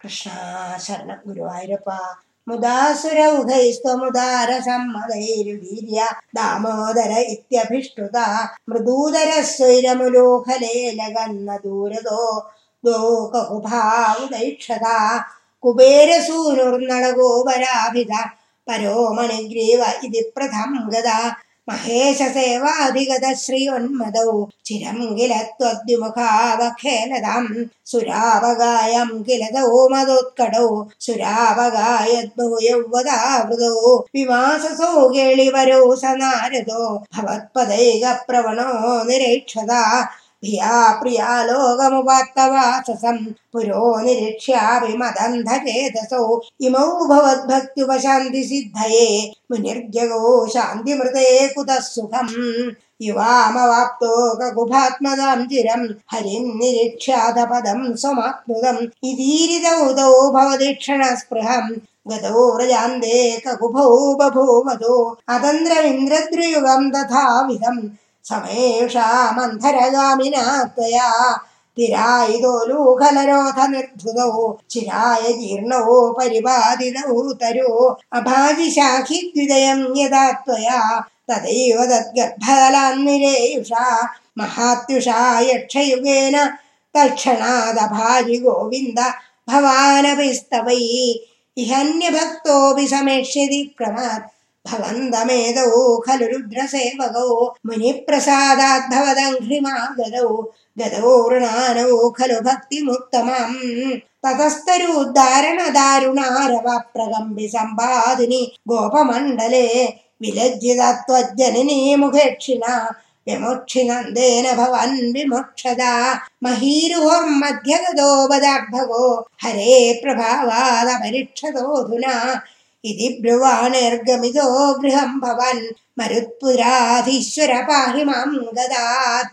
കൃഷ്ണ ശരണം ഗുരുവായൂരപ്പ. മുദാസുര ഉദൈസ്ത്വമുദാര സമ്മതൈർവീര്യ ദാമോദര ഇത്യഭിഷ്ടുത. മൃദൂദര സ്വൈരമുലോഖലേ ലകന്ന ദൂരതോ. ദോകുഭാവുദൈക്ഷത കുബേരസൂനുർന്നളഗോപരാഭിത പരോമണിഗ്രീവ ഇതി പ്രഥം ഗത മഹേശസേവാധിഗത ശ്രീയോന്മദൗ ചിരം കില ത്വദ്വിമുഖാവഖേലതാം സുരാവകായം കില തൗമദോത്കടൗ സുരാവകായദ്ബഹു യൗവതാവൃതോ വിവാസസോ കേളിവരോ സനാരദോ. ഭവത്പദൈക പ്രവണോ നിരീക്ഷത. ഭിയാ പ്രിയാ ലോകമുപാത്തവാസസം പുരോ നിരീക്ഷ്യാപി മദന്ധചേതസോ ഇമൗ ഭവദ്ഭക്ത്യുപശാന്തി സിദ്ധയേ മുനിർജഗോ ശാന്തിമൃതേ കുതഃ സുഖം യുവാമവാപ്തോ കകുഭാത്മതാം ചിരം ഹരിം നിരീക്ഷ്യാത പദം സ്വമാത്മുതം ഇതീരിതൗതൗ ഭവദീക്ഷണ സ്പൃഹം ഗതോ വ്രജാന്തേ കകുഭൗ ബഭൂവതോ അതന്ത്രമിന്ദ്രദ്രുയുഗം തഥാവിധം समेषामन्धरगामिना त्वया तिरायि दोलुखलरोधनिर्धुतौ चिराय जीर्णौ परिपादितौ उतरो अभाजिशाखि द्विदयं यदा त्वया तदैव तद्गर्भदलान्निरेषुषा महात्युषा यक्षयुगेन तत्क्षणादभाजिगोविन्द भवान पैस्तवै इहन्यभक्तोऽपि समेष्यति क्रमात् भवन्तमेदौ खलु रुद्रसेवकौ मुनिप्रसादाद्भवदङ्घ्रिमा गदौ गदौ ऋणानौ खलु भक्तिमुत्तमम् ततस्तरुद्धारणदारुणारवप्रगम्बि सम्पादिनि गोपमण्डले विरज्जित त्वज्जनि मुखेक्षिणा विमुक्षिनन्देन भवन् विमुक्षदा। महीरुहोर्मध्यगदो मध्यगदो हरे प्रभावादपरिक्षतोऽधुना। इति ब्रुवा गृहं गृहम् भवन् मरुत्पुराधीश्वरपाहि मां ददात्